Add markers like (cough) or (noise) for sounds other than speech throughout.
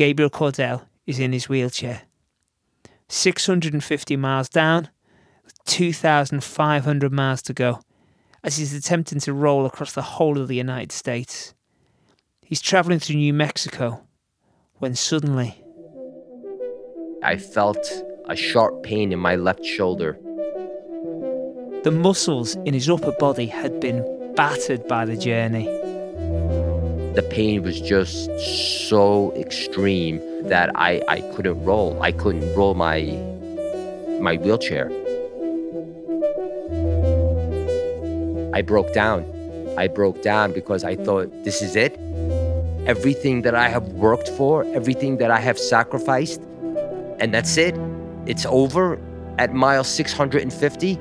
Gabriel Cordell is in his wheelchair. 650 miles down, 2,500 miles to go, as he's attempting to roll across the whole of the United States. He's travelling through New Mexico when suddenly. I felt a sharp pain in my left shoulder. The muscles in his upper body had been battered by the journey. The pain was just so extreme that I, I couldn't roll. I couldn't roll my my wheelchair. I broke down. I broke down because I thought this is it. Everything that I have worked for, everything that I have sacrificed, and that's it. It's over at mile 650.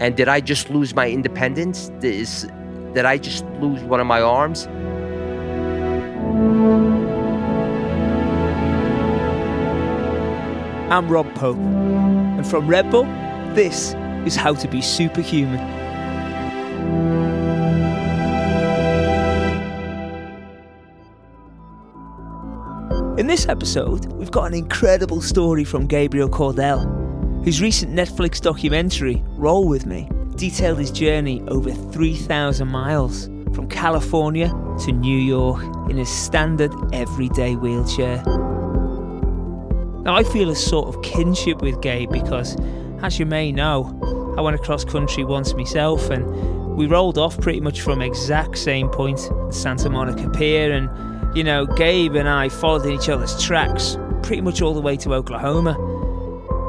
And did I just lose my independence? Is, did I just lose one of my arms? I'm Rob Pope, and from Red Bull, this is How to Be Superhuman. In this episode, we've got an incredible story from Gabriel Cordell, whose recent Netflix documentary, Roll With Me, detailed his journey over 3,000 miles from California to New York in a standard everyday wheelchair. Now, I feel a sort of kinship with Gabe because, as you may know, I went across country once myself and we rolled off pretty much from exact same point Santa Monica Pier. And, you know, Gabe and I followed in each other's tracks pretty much all the way to Oklahoma.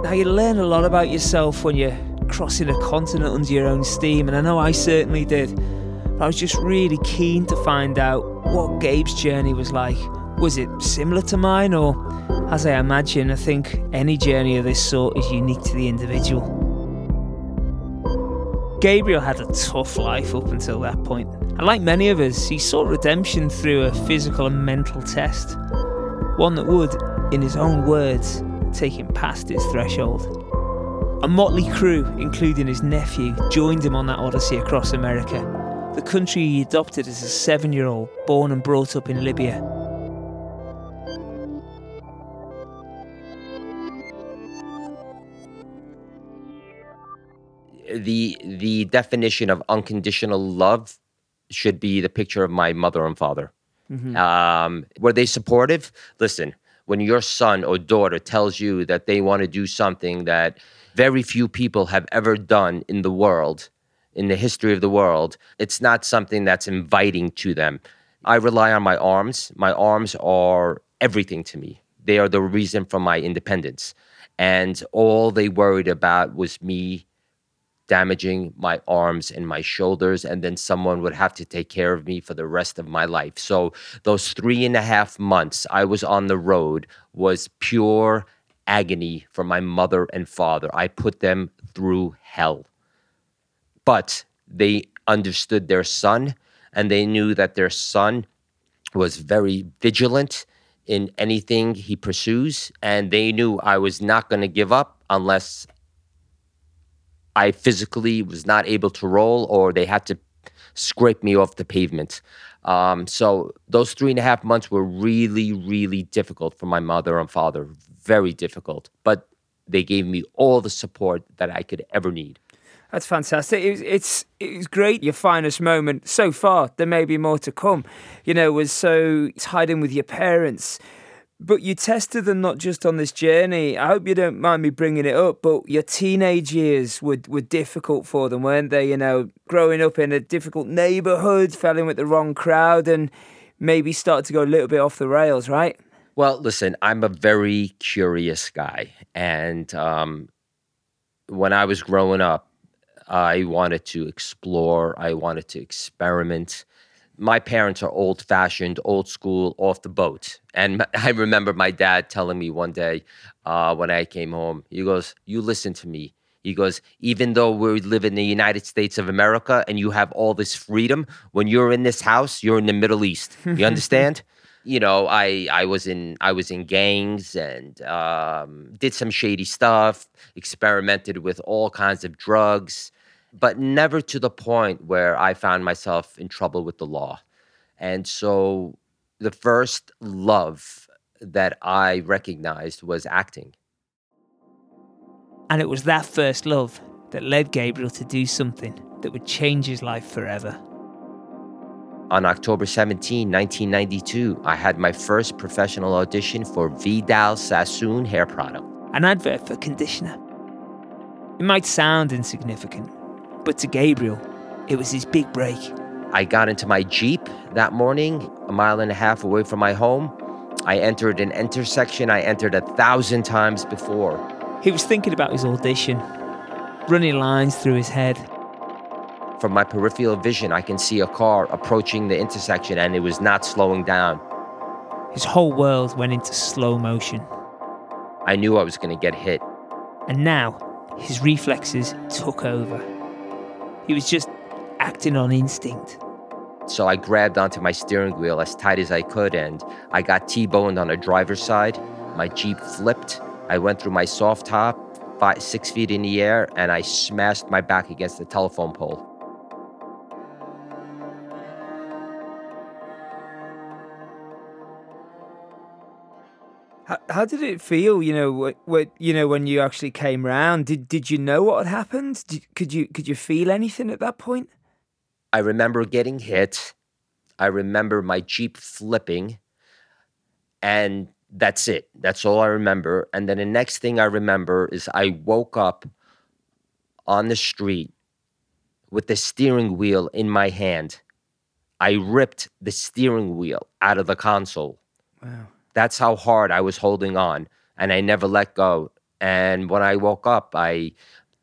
Now, you learn a lot about yourself when you're crossing a continent under your own steam, and I know I certainly did. But I was just really keen to find out what Gabe's journey was like. Was it similar to mine, or as I imagine, I think any journey of this sort is unique to the individual. Gabriel had a tough life up until that point. and like many of us, he sought redemption through a physical and mental test. One that would, in his own words, take him past his threshold. A motley crew, including his nephew, joined him on that odyssey across America, the country he adopted as a seven year old born and brought up in Libya. the the definition of unconditional love should be the picture of my mother and father. Mm-hmm. Um, were they supportive? Listen, when your son or daughter tells you that they want to do something that very few people have ever done in the world, in the history of the world, it's not something that's inviting to them. I rely on my arms. My arms are everything to me. They are the reason for my independence. And all they worried about was me damaging my arms and my shoulders, and then someone would have to take care of me for the rest of my life. So, those three and a half months I was on the road was pure agony for my mother and father. I put them through hell. But they understood their son, and they knew that their son was very vigilant in anything he pursues, and they knew I was not going to give up unless I physically was not able to roll or they had to scrape me off the pavement. Um, so those three and a half months were really, really difficult for my mother and father. Very difficult. But they gave me all the support that I could ever need. That's fantastic. It was, it's it's great. Your finest moment so far. There may be more to come. You know, was so tied in with your parents. But you tested them not just on this journey. I hope you don't mind me bringing it up, but your teenage years were, were difficult for them, weren't they? You know, growing up in a difficult neighborhood, fell in with the wrong crowd, and maybe started to go a little bit off the rails, right? Well, listen, I'm a very curious guy. And um, when I was growing up, I wanted to explore, I wanted to experiment my parents are old fashioned, old school, off the boat. And (laughs) I remember my dad telling me one day uh, when I came home, he goes, You listen to me. He goes, Even though we live in the United States of America and you have all this freedom, when you're in this house, you're in the Middle East. You (laughs) understand? you know, I I was in I was in gangs and um, did some shady stuff, experimented with all kinds of drugs but never to the point where I found myself in trouble with the law. And so the first love that I recognized was acting. And it was that first love that led Gabriel to do something that would change his life forever. On October 17, 1992, I had my first professional audition for Vidal Sassoon hair product. An advert for conditioner. It might sound insignificant, but to Gabriel, it was his big break. I got into my Jeep that morning, a mile and a half away from my home. I entered an intersection I entered a thousand times before. He was thinking about his audition, running lines through his head. From my peripheral vision, I can see a car approaching the intersection and it was not slowing down. His whole world went into slow motion. I knew I was going to get hit. And now, his reflexes took over. He was just acting on instinct. So I grabbed onto my steering wheel as tight as I could and I got T boned on the driver's side. My Jeep flipped. I went through my soft top, five, six feet in the air, and I smashed my back against the telephone pole. How, did it feel? You know, what, what you know when you actually came round. Did did you know what had happened? Did, could you could you feel anything at that point? I remember getting hit. I remember my Jeep flipping. And that's it. That's all I remember. And then the next thing I remember is I woke up on the street with the steering wheel in my hand. I ripped the steering wheel out of the console. Wow. That's how hard I was holding on. And I never let go. And when I woke up, I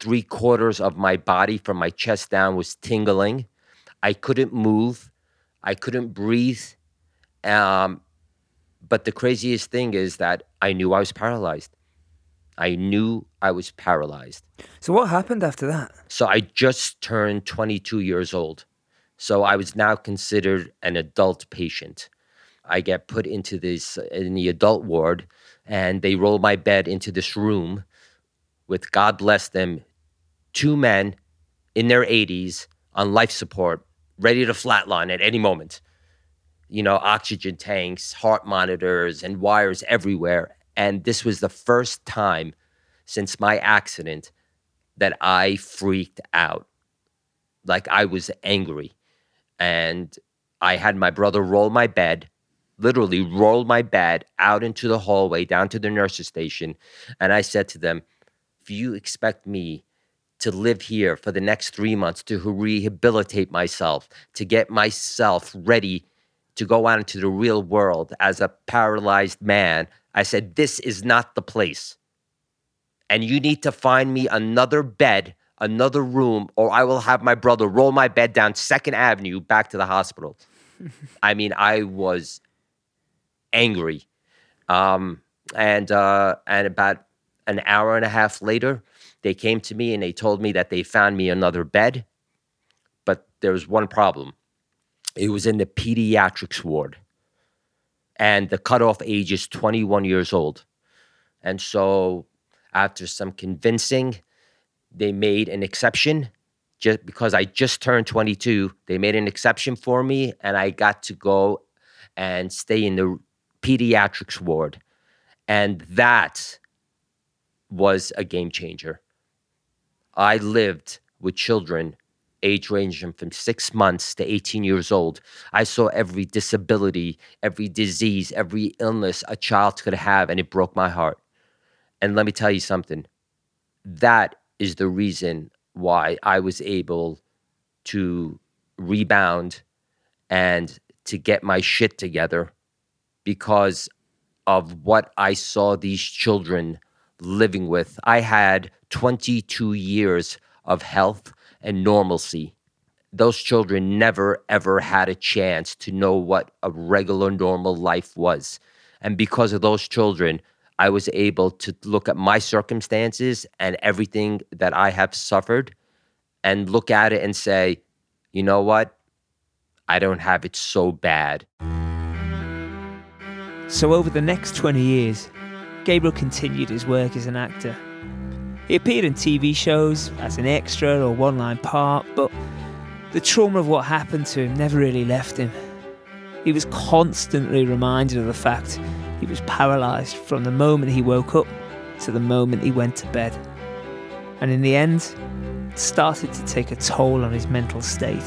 three quarters of my body from my chest down was tingling. I couldn't move. I couldn't breathe. Um, but the craziest thing is that I knew I was paralyzed. I knew I was paralyzed. So what happened after that? So I just turned 22 years old. So I was now considered an adult patient. I get put into this in the adult ward and they roll my bed into this room with God bless them two men in their 80s on life support ready to flatline at any moment you know, oxygen tanks, heart monitors, and wires everywhere. And this was the first time since my accident that I freaked out. Like I was angry. And I had my brother roll my bed, literally rolled my bed out into the hallway down to the nurse's station. And I said to them, if you expect me to live here for the next three months to rehabilitate myself, to get myself ready to go out into the real world as a paralyzed man, I said, This is not the place. And you need to find me another bed, another room, or I will have my brother roll my bed down Second Avenue back to the hospital. (laughs) I mean, I was angry. Um, and uh, and about an hour and a half later, they came to me and they told me that they found me another bed. But there was one problem it was in the pediatrics ward. And the cutoff age is 21 years old. And so, after some convincing, they made an exception. Just because I just turned 22, they made an exception for me, and I got to go and stay in the pediatrics ward. And that was a game changer. I lived with children age ranging from six months to 18 years old. I saw every disability, every disease, every illness a child could have, and it broke my heart. And let me tell you something that is the reason why I was able to rebound and to get my shit together because of what I saw these children living with. I had 22 years of health and normalcy. Those children never, ever had a chance to know what a regular, normal life was. And because of those children, I was able to look at my circumstances and everything that I have suffered and look at it and say, you know what? I don't have it so bad. So, over the next 20 years, Gabriel continued his work as an actor he appeared in TV shows as an extra or one line part, but the trauma of what happened to him never really left him. He was constantly reminded of the fact he was paralyzed from the moment he woke up to the moment he went to bed. And in the end, it started to take a toll on his mental state.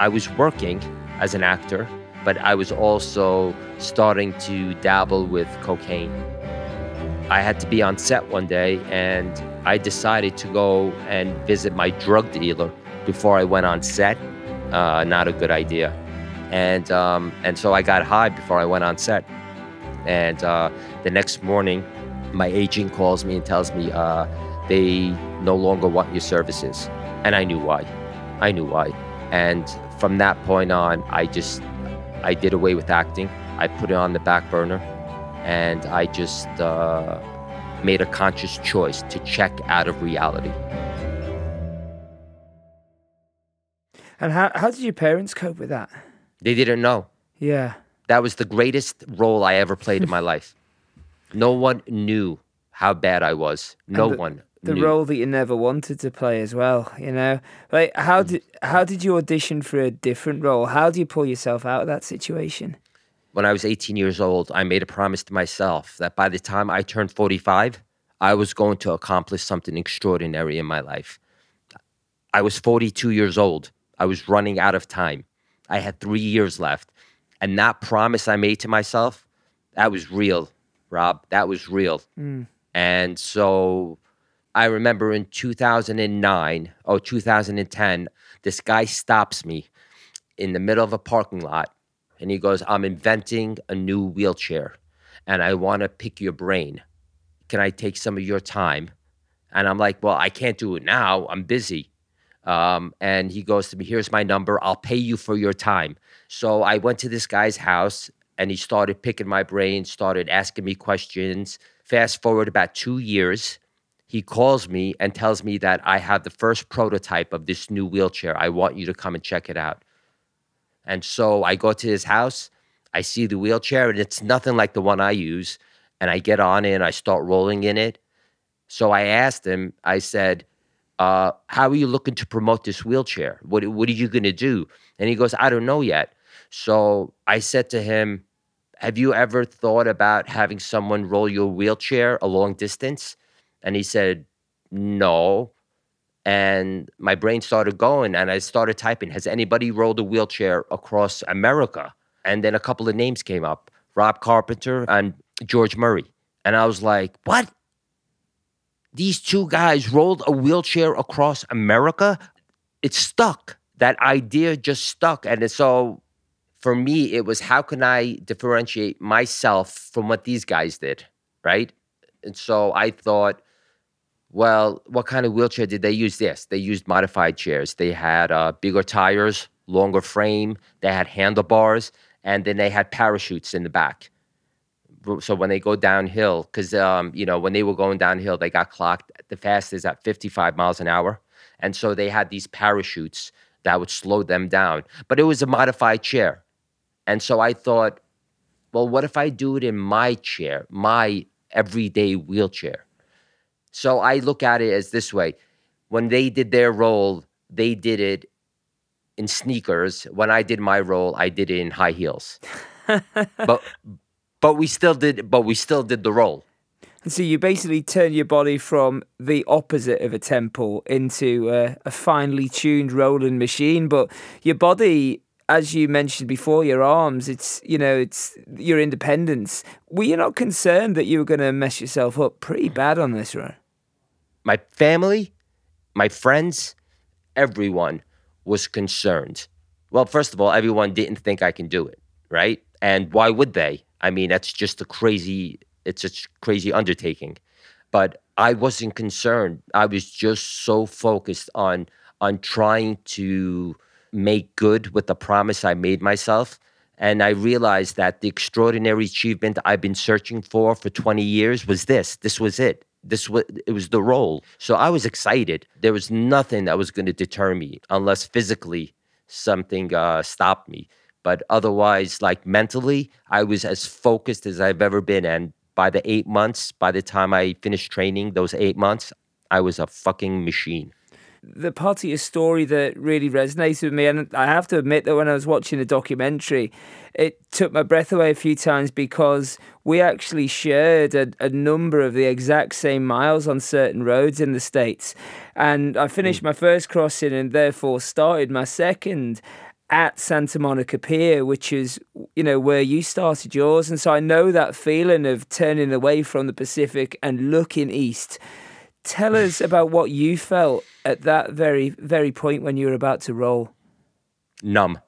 I was working as an actor, but I was also starting to dabble with cocaine. I had to be on set one day and I decided to go and visit my drug dealer before I went on set. Uh, not a good idea. And, um, and so I got high before I went on set. And uh, the next morning, my agent calls me and tells me uh, they no longer want your services. And I knew why. I knew why. And from that point on, I just, I did away with acting. I put it on the back burner and I just uh, made a conscious choice to check out of reality. And how how did your parents cope with that? They didn't know. Yeah. That was the greatest role I ever played in my (laughs) life. No one knew how bad I was. No the, one. The knew. role that you never wanted to play as well, you know. Like how did how did you audition for a different role? How do you pull yourself out of that situation? When I was 18 years old, I made a promise to myself that by the time I turned 45, I was going to accomplish something extraordinary in my life. I was 42 years old. I was running out of time. I had three years left. And that promise I made to myself, that was real, Rob. That was real. Mm. And so I remember in 2009 or 2010, this guy stops me in the middle of a parking lot and he goes, I'm inventing a new wheelchair and I want to pick your brain. Can I take some of your time? And I'm like, Well, I can't do it now. I'm busy. Um, and he goes to me, Here's my number. I'll pay you for your time. So I went to this guy's house and he started picking my brain, started asking me questions. Fast forward about two years, he calls me and tells me that I have the first prototype of this new wheelchair. I want you to come and check it out. And so I go to his house, I see the wheelchair, and it's nothing like the one I use. And I get on it and I start rolling in it. So I asked him, I said, uh, How are you looking to promote this wheelchair? What, what are you going to do? And he goes, I don't know yet. So I said to him, Have you ever thought about having someone roll your wheelchair a long distance? And he said, No. And my brain started going and I started typing, Has anybody rolled a wheelchair across America? And then a couple of names came up Rob Carpenter and George Murray. And I was like, What? These two guys rolled a wheelchair across America? It stuck. That idea just stuck. And so for me, it was how can I differentiate myself from what these guys did? Right. And so I thought, well, what kind of wheelchair did they use? This they used modified chairs. They had uh, bigger tires, longer frame. They had handlebars, and then they had parachutes in the back. So when they go downhill, because um, you know when they were going downhill, they got clocked the fastest at 55 miles an hour, and so they had these parachutes that would slow them down. But it was a modified chair, and so I thought, well, what if I do it in my chair, my everyday wheelchair? So I look at it as this way when they did their roll, they did it in sneakers. When I did my roll, I did it in high heels. (laughs) but but we still did but we still did the roll. And so you basically turn your body from the opposite of a temple into a, a finely tuned rolling machine. But your body, as you mentioned before, your arms, it's you know, it's your independence. Were you not concerned that you were going to mess yourself up pretty bad on this run? My family, my friends, everyone was concerned. Well, first of all, everyone didn't think I can do it, right? And why would they? I mean, that's just a crazy, it's a crazy undertaking. But I wasn't concerned. I was just so focused on on trying to make good with the promise I made myself. And I realized that the extraordinary achievement I've been searching for for 20 years was this. This was it this was it was the role. So i was excited. There was nothing that was going to deter me unless physically something uh, stopped me. But otherwise like mentally i was as focused as i've ever been. And by the eight months by the time i finished training those eight months i was a fucking machine the part of your story that really resonated with me, and I have to admit that when I was watching the documentary, it took my breath away a few times because we actually shared a, a number of the exact same miles on certain roads in the States. And I finished mm. my first crossing and therefore started my second at Santa Monica Pier, which is, you know, where you started yours. And so I know that feeling of turning away from the Pacific and looking east. Tell us about what you felt at that very, very point when you were about to roll. Numb.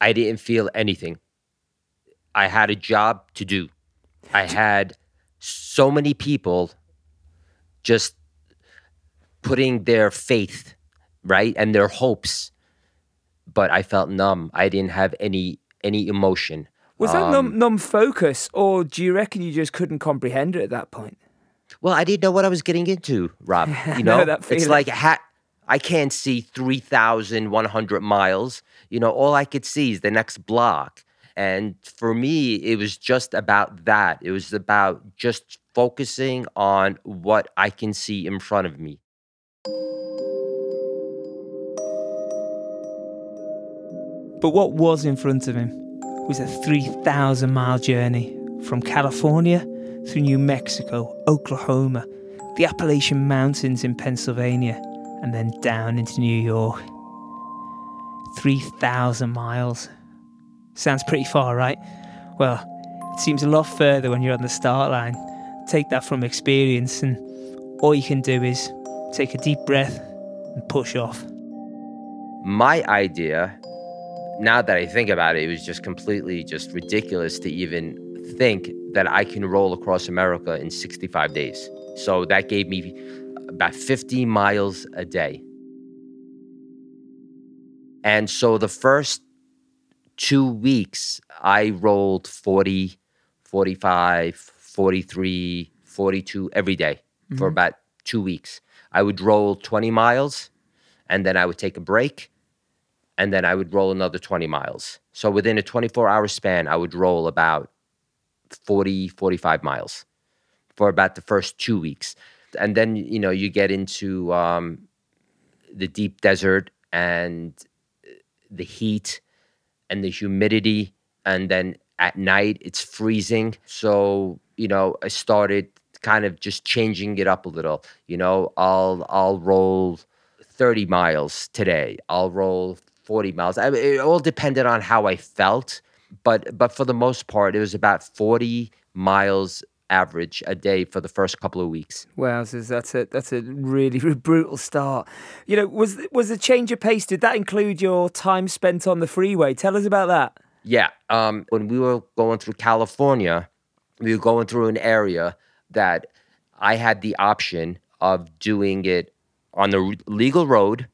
I didn't feel anything. I had a job to do. I had so many people just putting their faith, right, and their hopes but I felt numb. I didn't have any any emotion. Was that um, numb, numb focus, or do you reckon you just couldn't comprehend it at that point? Well, I didn't know what I was getting into, Rob. (laughs) You know, know it's like ha- I can't see three thousand one hundred miles. You know, all I could see is the next block. And for me, it was just about that. It was about just focusing on what I can see in front of me. But what was in front of him was a 3,000 mile journey from California through New Mexico, Oklahoma, the Appalachian Mountains in Pennsylvania, and then down into New York. 3,000 miles. Sounds pretty far, right? Well, it seems a lot further when you're on the start line. Take that from experience, and all you can do is take a deep breath and push off. My idea now that I think about it, it was just completely just ridiculous to even think that I can roll across America in 65 days. So that gave me about 50 miles a day. And so the first two weeks, I rolled 40, 45, 43, 42 every day mm-hmm. for about two weeks. I would roll 20 miles and then I would take a break and then I would roll another 20 miles. So within a 24 hour span, I would roll about 40, 45 miles for about the first two weeks. And then, you know, you get into um, the deep desert and the heat and the humidity. And then at night, it's freezing. So, you know, I started kind of just changing it up a little. You know, I'll I'll roll 30 miles today. I'll roll 40 miles. I, it all depended on how I felt, but but for the most part, it was about 40 miles average a day for the first couple of weeks. Wow, that's a that's a really (laughs) brutal start. You know, was was the change of pace? Did that include your time spent on the freeway? Tell us about that. Yeah, um, when we were going through California, we were going through an area that I had the option of doing it on the legal road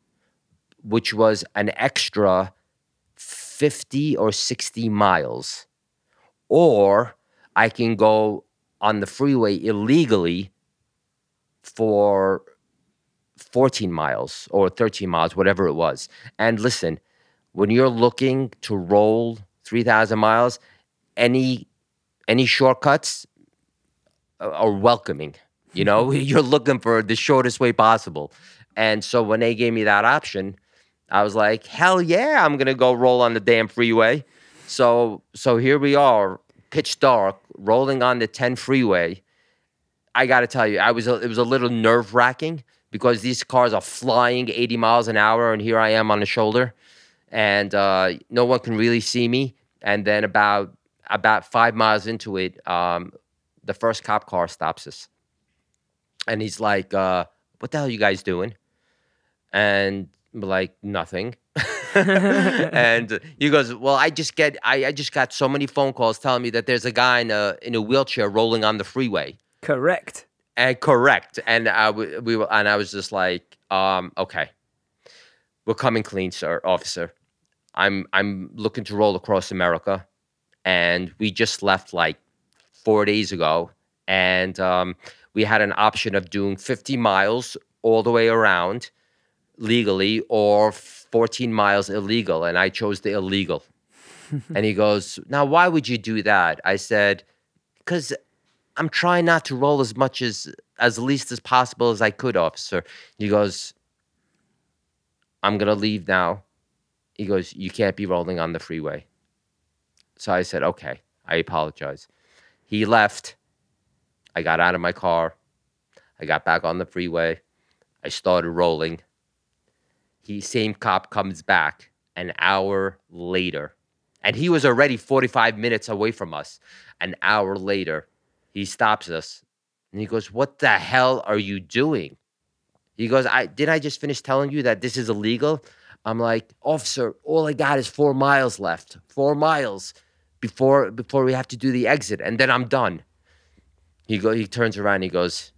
which was an extra 50 or 60 miles. Or I can go on the freeway illegally for 14 miles or 13 miles, whatever it was. And listen, when you're looking to roll 3,000 miles, any any shortcuts uh, are welcoming. You know, (laughs) you're looking for the shortest way possible. And so when they gave me that option, I was like, hell yeah, I'm gonna go roll on the damn freeway. So so here we are, pitch dark, rolling on the 10 freeway. I gotta tell you, I was a, it was a little nerve wracking because these cars are flying 80 miles an hour, and here I am on the shoulder, and uh, no one can really see me. And then about about five miles into it, um, the first cop car stops us, and he's like, uh, "What the hell are you guys doing?" And like nothing. (laughs) And he goes well i just get I, I just got so many phone calls telling me that there's a guy in a in a wheelchair rolling on the freeway. Correct. And correct. And i we were and i was just like um okay. We're coming clean sir officer. I'm i'm looking to roll across america. And we just left like four days ago. And um, we had an option of doing 50 miles all the way around legally or 14 miles illegal and i chose the illegal (laughs) and he goes now why would you do that i said because i'm trying not to roll as much as as least as possible as I could, officer. He goes, I'm gonna leave now. He goes, You can't be rolling on the freeway. So I said, Okay, I apologize. He left. I got out of my car. I got back on the freeway. I started rolling. He same cop comes back an hour later. And he was already 45 minutes away from us. An hour later, he stops us and he goes, What the hell are you doing? He goes, I did I just finish telling you that this is illegal? I'm like, officer, all I got is four miles left. Four miles before before we have to do the exit, and then I'm done. He go he turns around, he goes,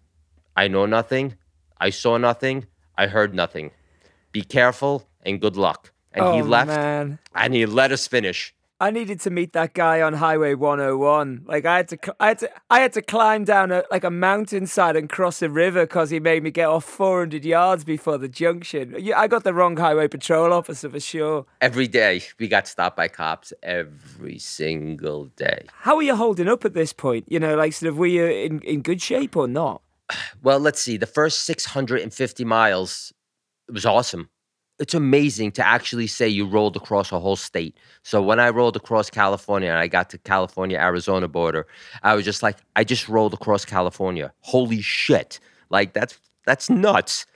I know nothing, I saw nothing, I heard nothing. Be careful and good luck. And oh, he left Man. and he let us finish. I needed to meet that guy on Highway 101. Like I had to, I had to, I had to climb down a like a mountainside and cross a river because he made me get off 400 yards before the junction. I got the wrong highway patrol officer for sure. Every day we got stopped by cops every single day. How are you holding up at this point? You know, like sort of were you in, in good shape or not? (sighs) Well, let's see. The first 650 miles it was awesome it's amazing to actually say you rolled across a whole state. So when I rolled across California and I got to California Arizona border, I was just like, I just rolled across California. Holy shit! Like that's that's nuts.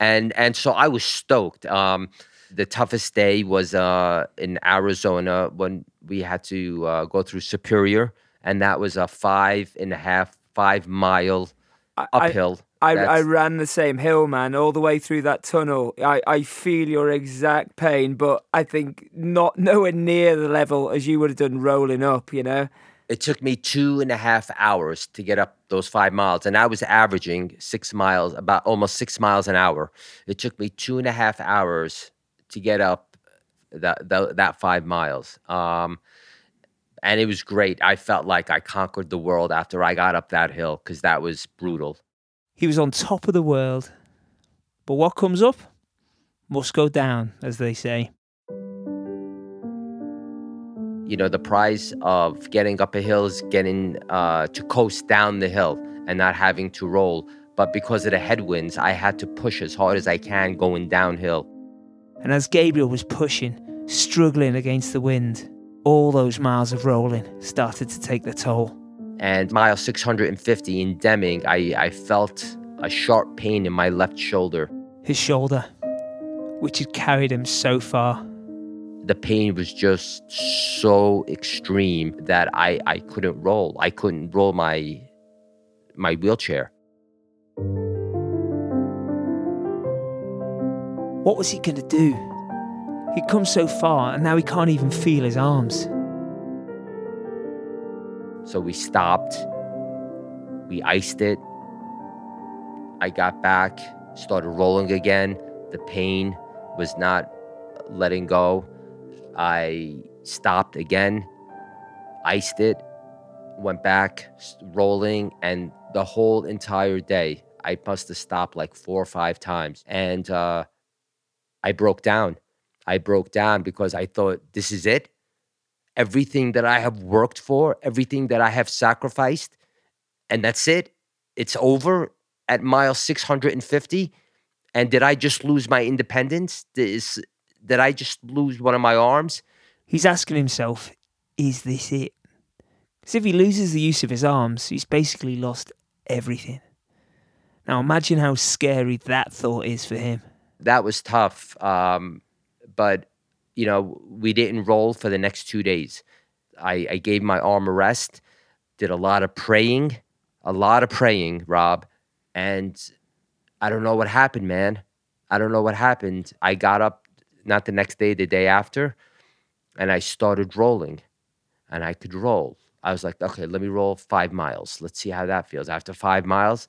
And and so I was stoked. Um, the toughest day was uh, in Arizona when we had to uh, go through Superior, and that was a five and a half, five mile uphill. I, I, I ran the same hill, man, all the way through that tunnel. I, I feel your exact pain, but I think not (laughs) nowhere near the level as you would have done rolling up, you know? It took me two and a half hours to get up those five miles, and I was averaging six miles, about almost six miles an hour. It took me two and a half hours to get up that that, that five miles. Um, and it was great. I felt like I conquered the world after I got up that hill because that was brutal. He was on top of the world. But what comes up must go down, as they say. You know, the prize of getting up a hill is getting uh, to coast down the hill and not having to roll. But because of the headwinds, I had to push as hard as I can going downhill. And as Gabriel was pushing, struggling against the wind, all those miles of rolling started to take their toll. And mile 650 in Deming, I, I felt a sharp pain in my left shoulder. His shoulder, which had carried him so far. The pain was just so extreme that I, I couldn't roll. I couldn't roll my my wheelchair. What was he going to do? He'd come so far and now he can't even feel his arms. So we stopped, we iced it. I got back, started rolling again. The pain was not letting go. I stopped again, iced it, went back, rolling, and the whole entire day, I must have stopped like four or five times. And uh, I broke down. I broke down because I thought, this is it everything that I have worked for, everything that I have sacrificed, and that's it. It's over at mile 650. And did I just lose my independence? Is, did I just lose one of my arms? He's asking himself, is this it? Because if he loses the use of his arms, he's basically lost everything. Now imagine how scary that thought is for him. That was tough. Um, but you know, we didn't roll for the next two days. I, I gave my arm a rest, did a lot of praying, a lot of praying, Rob. And I don't know what happened, man. I don't know what happened. I got up not the next day, the day after, and I started rolling and I could roll. I was like, okay, let me roll five miles. Let's see how that feels. After five miles,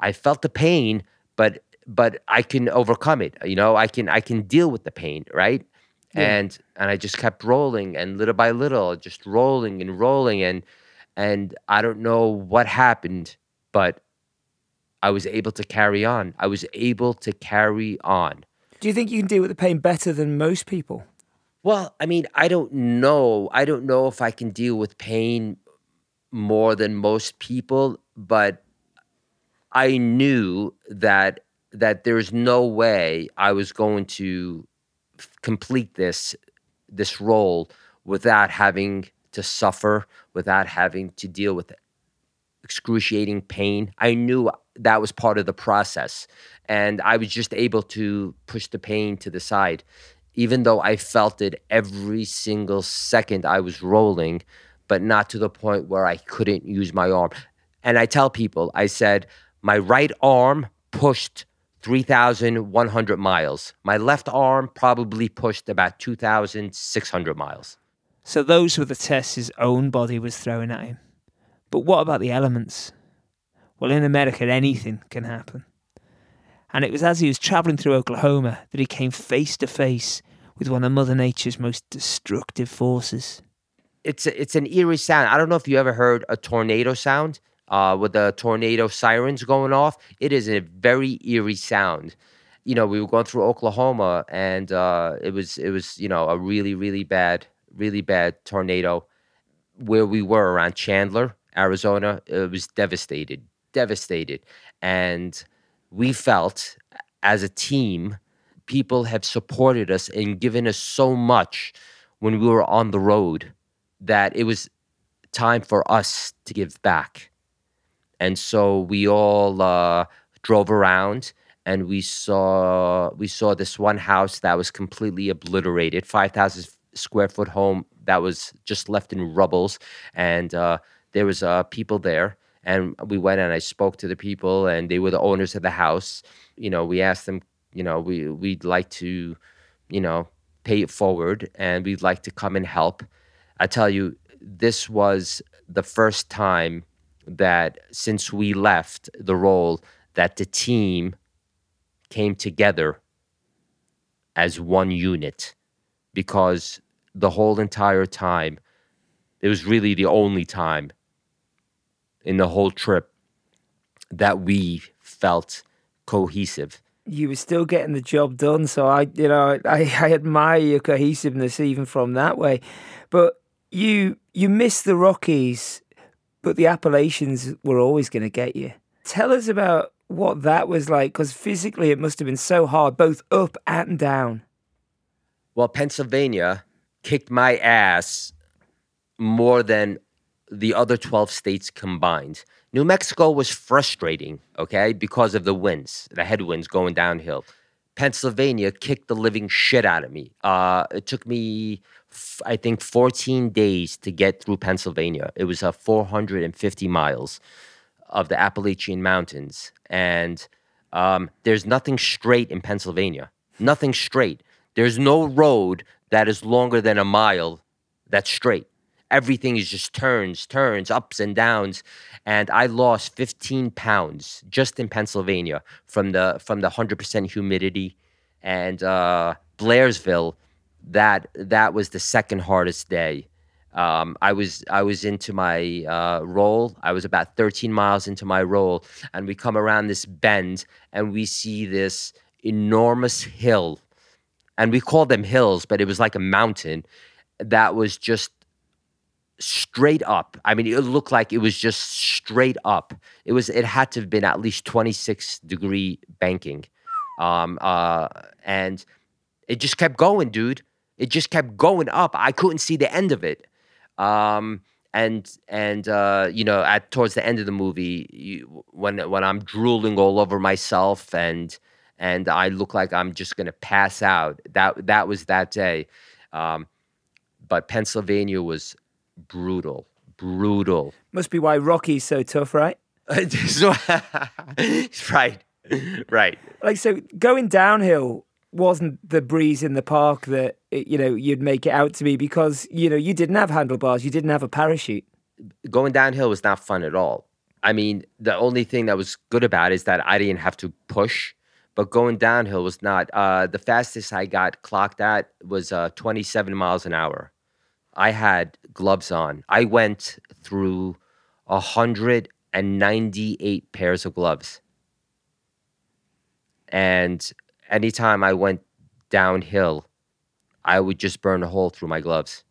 I felt the pain, but but I can overcome it. You know, I can I can deal with the pain, right? Yeah. And and I just kept rolling and little by little just rolling and rolling and and I don't know what happened, but I was able to carry on. I was able to carry on. Do you think you can deal with the pain better than most people? Well, I mean, I don't know. I don't know if I can deal with pain more than most people, but I knew that that there's no way I was going to complete this this roll without having to suffer, without having to deal with excruciating pain. I knew that was part of the process, and I was just able to push the pain to the side, even though I felt it every single second I was rolling, but not to the point where I couldn't use my arm. And I tell people, I said, my right arm pushed 3,100 miles. My left arm probably pushed about 2,600 miles. So those were the tests his own body was throwing at him. But what about the elements? Well, in America, anything can happen. And it was as he was travelling through Oklahoma that he came face to face with one of Mother Nature's most destructive forces. It's a, it's an eerie sound. I don't know if you ever heard a tornado sound uh, with the tornado sirens going off. It is a very eerie sound. You know, we were going through Oklahoma, and uh, it was it was you know a really really bad really bad tornado where we were around Chandler, Arizona. It was devastated, devastated, and we felt as a team, people have supported us and given us so much when we were on the road that it was time for us to give back. And so we all uh, drove around and we saw we saw this one house that was completely obliterated, five thousand square foot home that was just left in rubbles, and uh, there was uh, people there. And we went and I spoke to the people, and they were the owners of the house. You know, we asked them, you know, we we'd like to, you know, pay it forward, and we'd like to come and help. I tell you, this was the first time that since we left the role that the team came together as one unit because the whole entire time it was really the only time in the whole trip that we felt cohesive you were still getting the job done. So I, you know, I, (laughs) I admire your cohesiveness even from that way. But you you missed the Rockies, but the Appalachians were always going to get you. Tell us about what that was like, because physically it must have been so hard, both up and down. Well, Pennsylvania kicked my ass more than the other 12 states combined. New Mexico was frustrating, okay, because of the winds, the headwinds going downhill. Pennsylvania kicked the living shit out of me. Uh, it took me, f- I think, 14 days to get through Pennsylvania. It was uh, 450 miles of the Appalachian Mountains. And um, there's nothing straight in Pennsylvania. Nothing straight. There's no road that is longer than a mile that's straight everything is just turns, turns, ups and downs. And I lost 15 pounds just in Pennsylvania from the from the 100% humidity. And uh, Blairsville, that that was the second hardest day. Um, I was I was into my uh, roll. I was about 13 miles into my roll, and we come around this bend, and we see this enormous hill, and we call them hills, but it was like a mountain that was just straight up. I mean, it looked like it was just straight up. It was. It had to have been at least twenty six degree banking, um, uh, and it just kept going, dude. It just kept going up. I couldn't see the end of it. Um, and and uh, you know, at towards the end of the movie, you, when when I'm drooling all over myself and and I look like I'm just gonna pass out. That that was that day. Um, but Pennsylvania was brutal, brutal. Must be why Rocky's so tough, right? (laughs) right, right. Like so, going downhill wasn't the breeze in the park that you know you'd make it out to be because you know you didn't have handlebars, you didn't have a parachute. Going downhill was not fun at all. I mean, the only thing that was good about it is that I didn't have to push. But going downhill was not. Uh, the fastest I got clocked at was uh, 27 miles an hour. I had gloves on. I went through 198 pairs of gloves. And anytime I went downhill, I would just burn a hole through my gloves.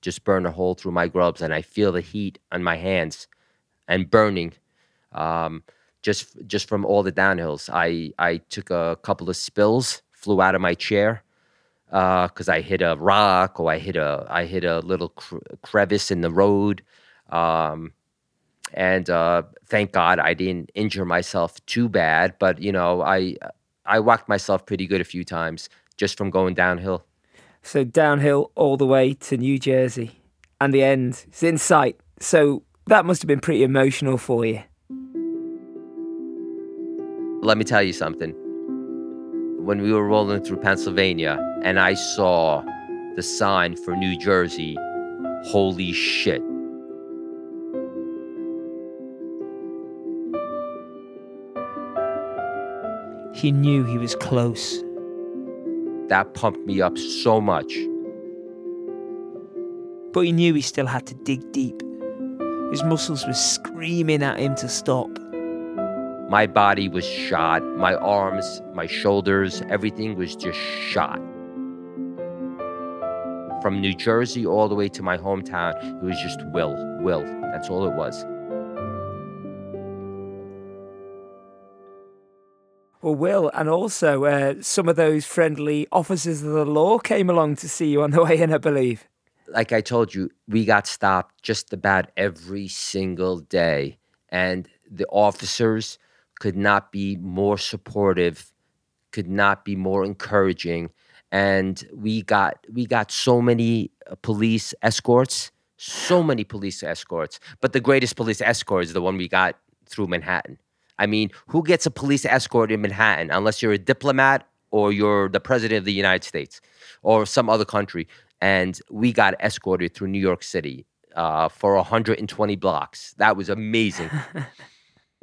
Just burn a hole through my gloves, and I feel the heat on my hands and burning. Um, just just from all the downhills. I I took a couple of spills, flew out of my chair because uh, I hit a rock or I hit a I hit a little cre- crevice in the road. Um, and uh, thank God I didn't injure myself too bad. But you know, I I whacked myself pretty good a few times just from going downhill. So downhill all the way to New Jersey, and the end is in sight. So that must have been pretty emotional for you. Let me tell you something. When we were rolling through Pennsylvania and I saw the sign for New Jersey, holy shit. He knew he was close. That pumped me up so much. But he knew he still had to dig deep. His muscles were screaming at him to stop. My body was shot. My arms, my shoulders, everything was just shot. From New Jersey all the way to my hometown, it was just will, will. That's all it was. Well, Will, and also uh, some of those friendly officers of the law came along to see you on the (laughs) way in, I believe. Like I told you, we got stopped just about every single day. And the officers could not be more supportive, could not be more encouraging. And we got we got so many uh, police escorts, so many police escorts. But the greatest police escort is the one we got through Manhattan. I mean, who gets a police escort in Manhattan unless you're a diplomat or you're the president of the United States or some other country? And we got escorted through New York City uh, for 120 blocks. That was amazing. (laughs)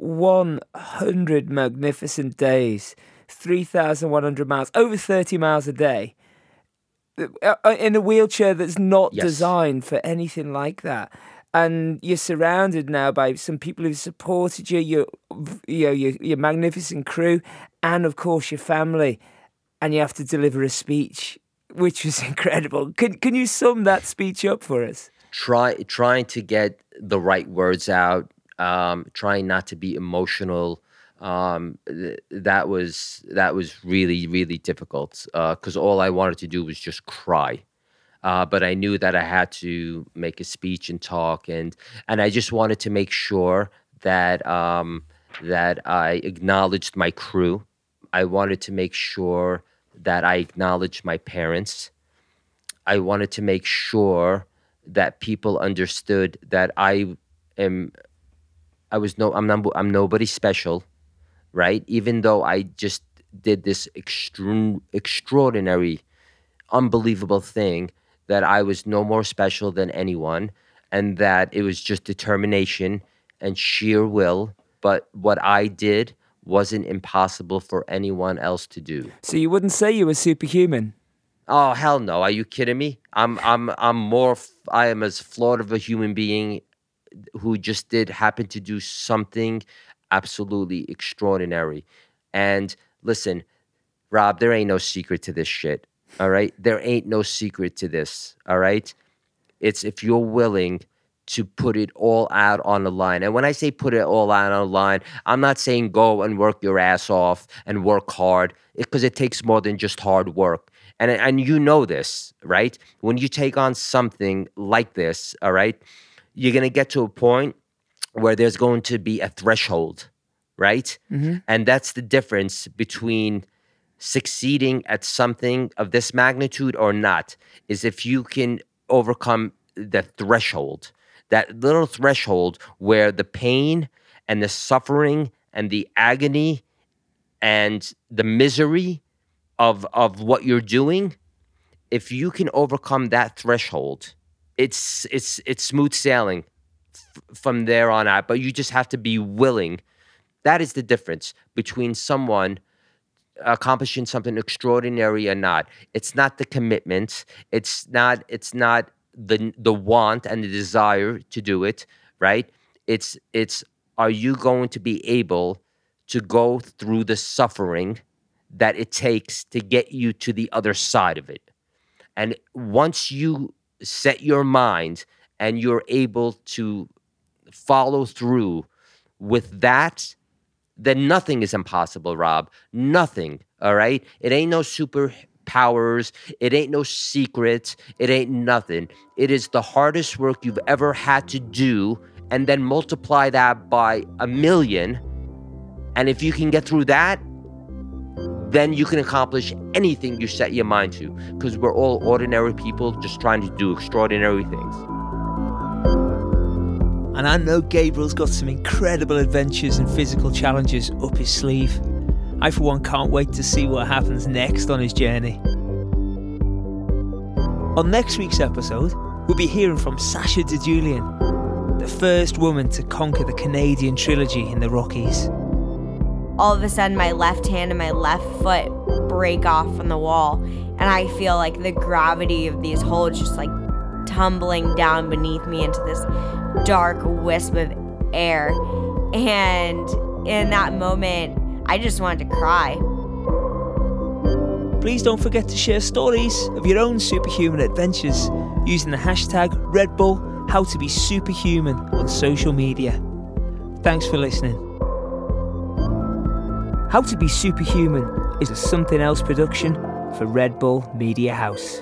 100 magnificent days, 3,100 miles, over 30 miles a day. Uh, uh, in a wheelchair that's not Yes. designed for anything like that and you're surrounded now by some people who've supported you, your, you know, your, your magnificent crew, and of course your family, and you have to deliver a speech, which was (laughs) incredible. Can can you sum that speech up for us? Try trying to get the right words out, um, trying not to be emotional. Um, th- that was that was really really difficult because all I wanted to do was just cry. Uh, but I knew that I had to make a speech and talk, and and I just wanted to make sure that um, that I acknowledged my crew. I wanted to make sure that I acknowledged my parents. I wanted to make sure that people understood that I am. I was no. I'm not. I'm nobody special, right? Even though I just did this extreme, extraordinary, unbelievable thing that I was no more special than anyone and that it was just determination and sheer will. But what I did wasn't impossible for anyone else to do. So you wouldn't say you were superhuman. Oh hell no! Are you kidding me? I'm I'm I'm more. I am as flawed of a human being who just did happen to do something absolutely extraordinary. And listen, Rob, there ain't no secret to this shit. All right, there ain't no secret to this. All right, it's if you're willing to put it all out on the line. And when I say put it all out on the line, I'm not saying go and work your ass off and work hard because it takes more than just hard work. And and you know this, right? When you take on something like this, all right, you're going to get to a point where there's going to be a threshold, right? Mm-hmm. And that's the difference between succeeding at something of this magnitude or not is if you can overcome the threshold that little threshold where the pain and the suffering and the agony and the misery of of what you're doing if you can overcome that threshold it's it's it's smooth sailing f- from there on out but you just have to be willing. That is the difference between someone accomplishing something extraordinary or not. It's not the commitment. It's not it's not the the want and the desire to do it right? It's it's are you going to be able to go through the suffering that it takes to get you to the other side of it? And once you set your mind and you're able to follow through with that then nothing is impossible, Rob. Nothing. All right. It ain't no superpowers. It ain't no secrets. It ain't nothing. It is the hardest work you've ever had to do, and then multiply that by a million. And if you can get through that, then you can accomplish anything you set your mind to because we're all ordinary people just trying to do extraordinary things. And I know Gabriel's got some incredible adventures and physical challenges up his sleeve. I, for one, can't wait to see what happens next on his journey. On next week's episode, we'll be hearing from Sasha DiGiulian, the first woman to conquer the Canadian trilogy in the Rockies all of a sudden my left hand and my left foot break off from the wall and I feel like the gravity of these holes just like tumbling down beneath me into this dark wisp of air. And in that moment, I just wanted to cry. Please don't forget to share stories of your own superhuman adventures using the hashtag Red Bull How to Be Superhuman on social media. Thanks for listening. How to Be Superhuman is a Something Else production for Red Bull Media House.